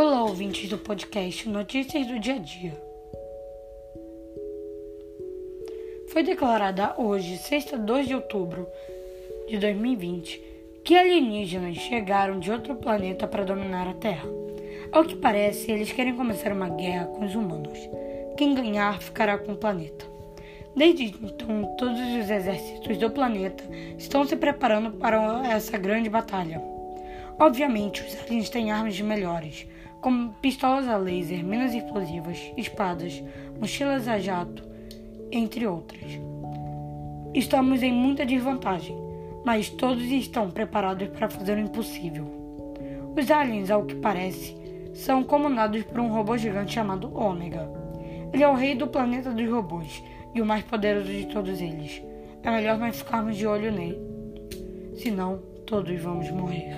ouvintes do podcast Notícias do Dia a Dia. Foi declarada hoje, sexta 2 de outubro de 2020, que alienígenas chegaram de outro planeta para dominar a Terra. Ao que parece, eles querem começar uma guerra com os humanos. Quem ganhar ficará com o planeta. Desde então, todos os exércitos do planeta estão se preparando para essa grande batalha. Obviamente, os aliens têm armas melhores, como pistolas a laser, minas explosivas, espadas, mochilas a jato, entre outras. Estamos em muita desvantagem, mas todos estão preparados para fazer o impossível. Os aliens, ao que parece, são comandados por um robô gigante chamado Ômega. Ele é o rei do planeta dos robôs e o mais poderoso de todos eles. É melhor nós ficarmos de olho nele. Senão, todos vamos morrer.